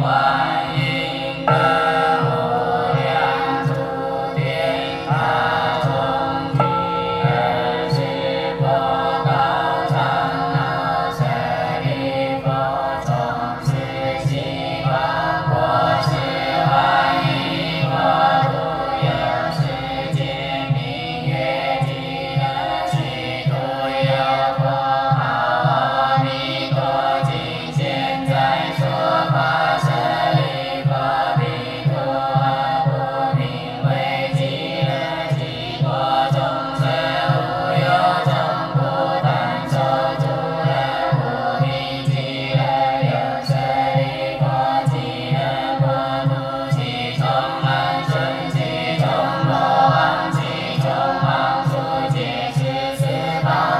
Wow. 아멘.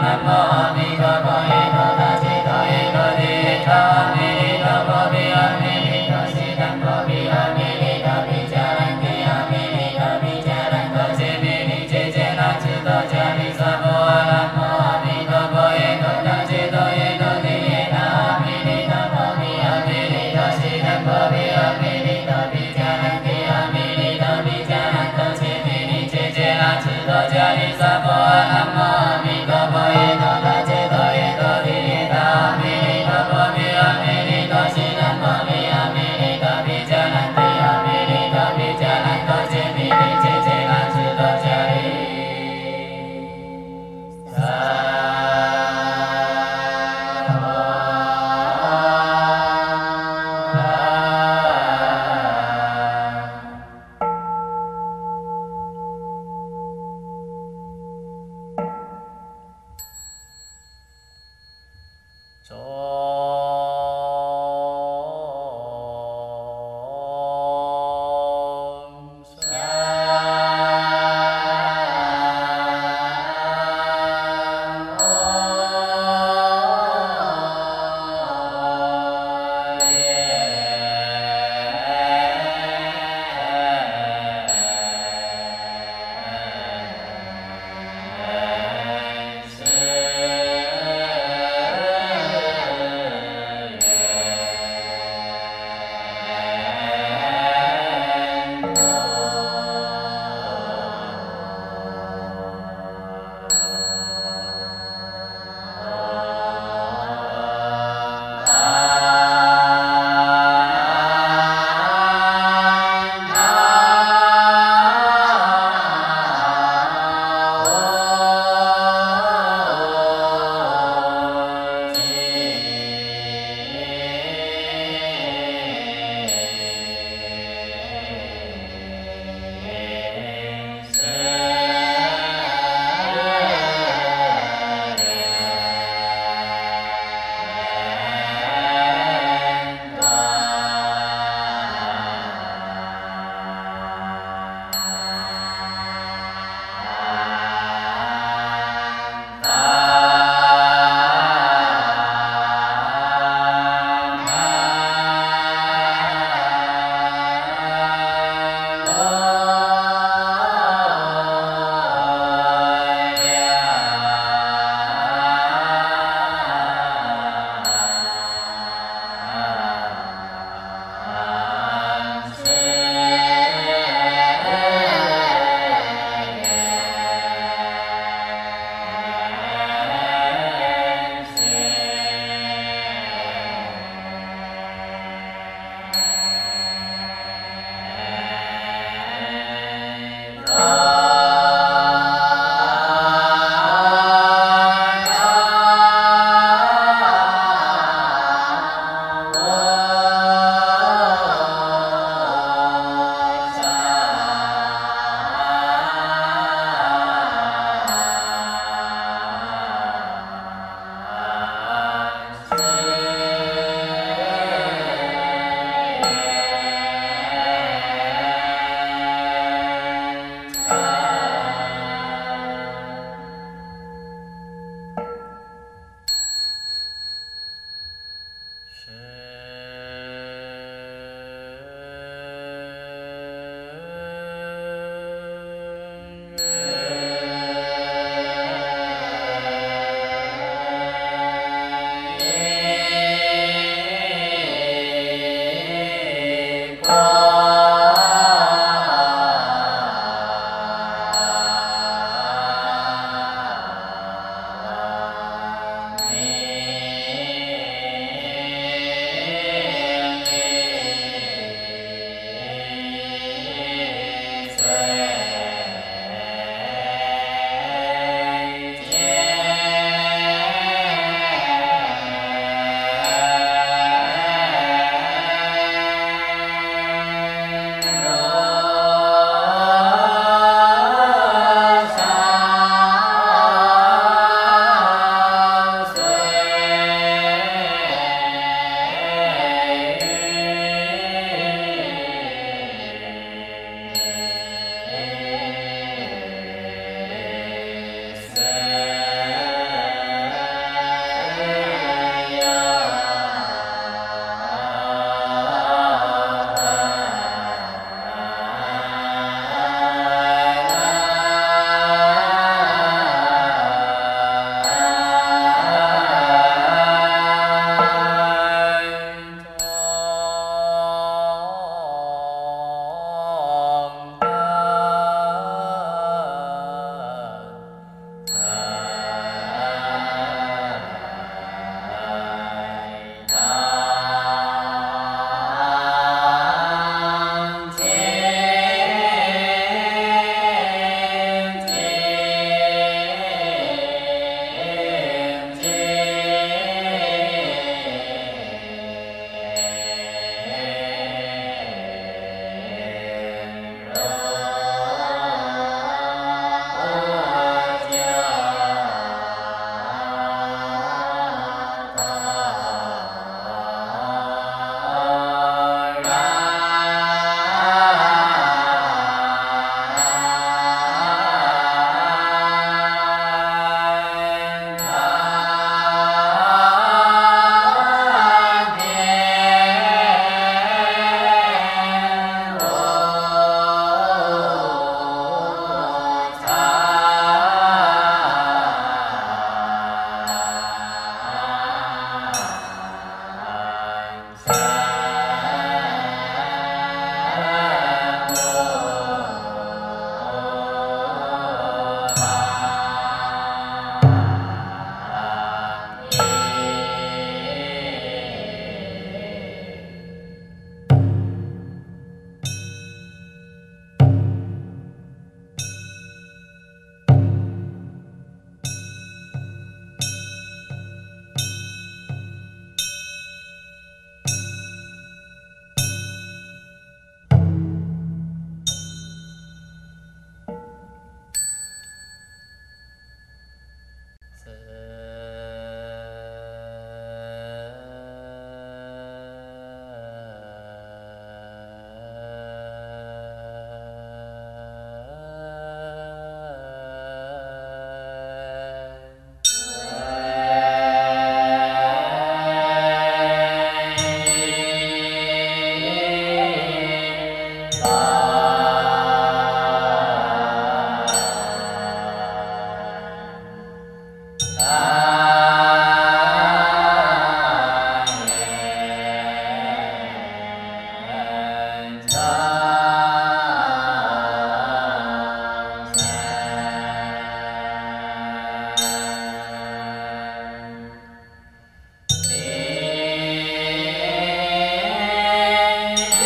I'm Paul.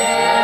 Yeah.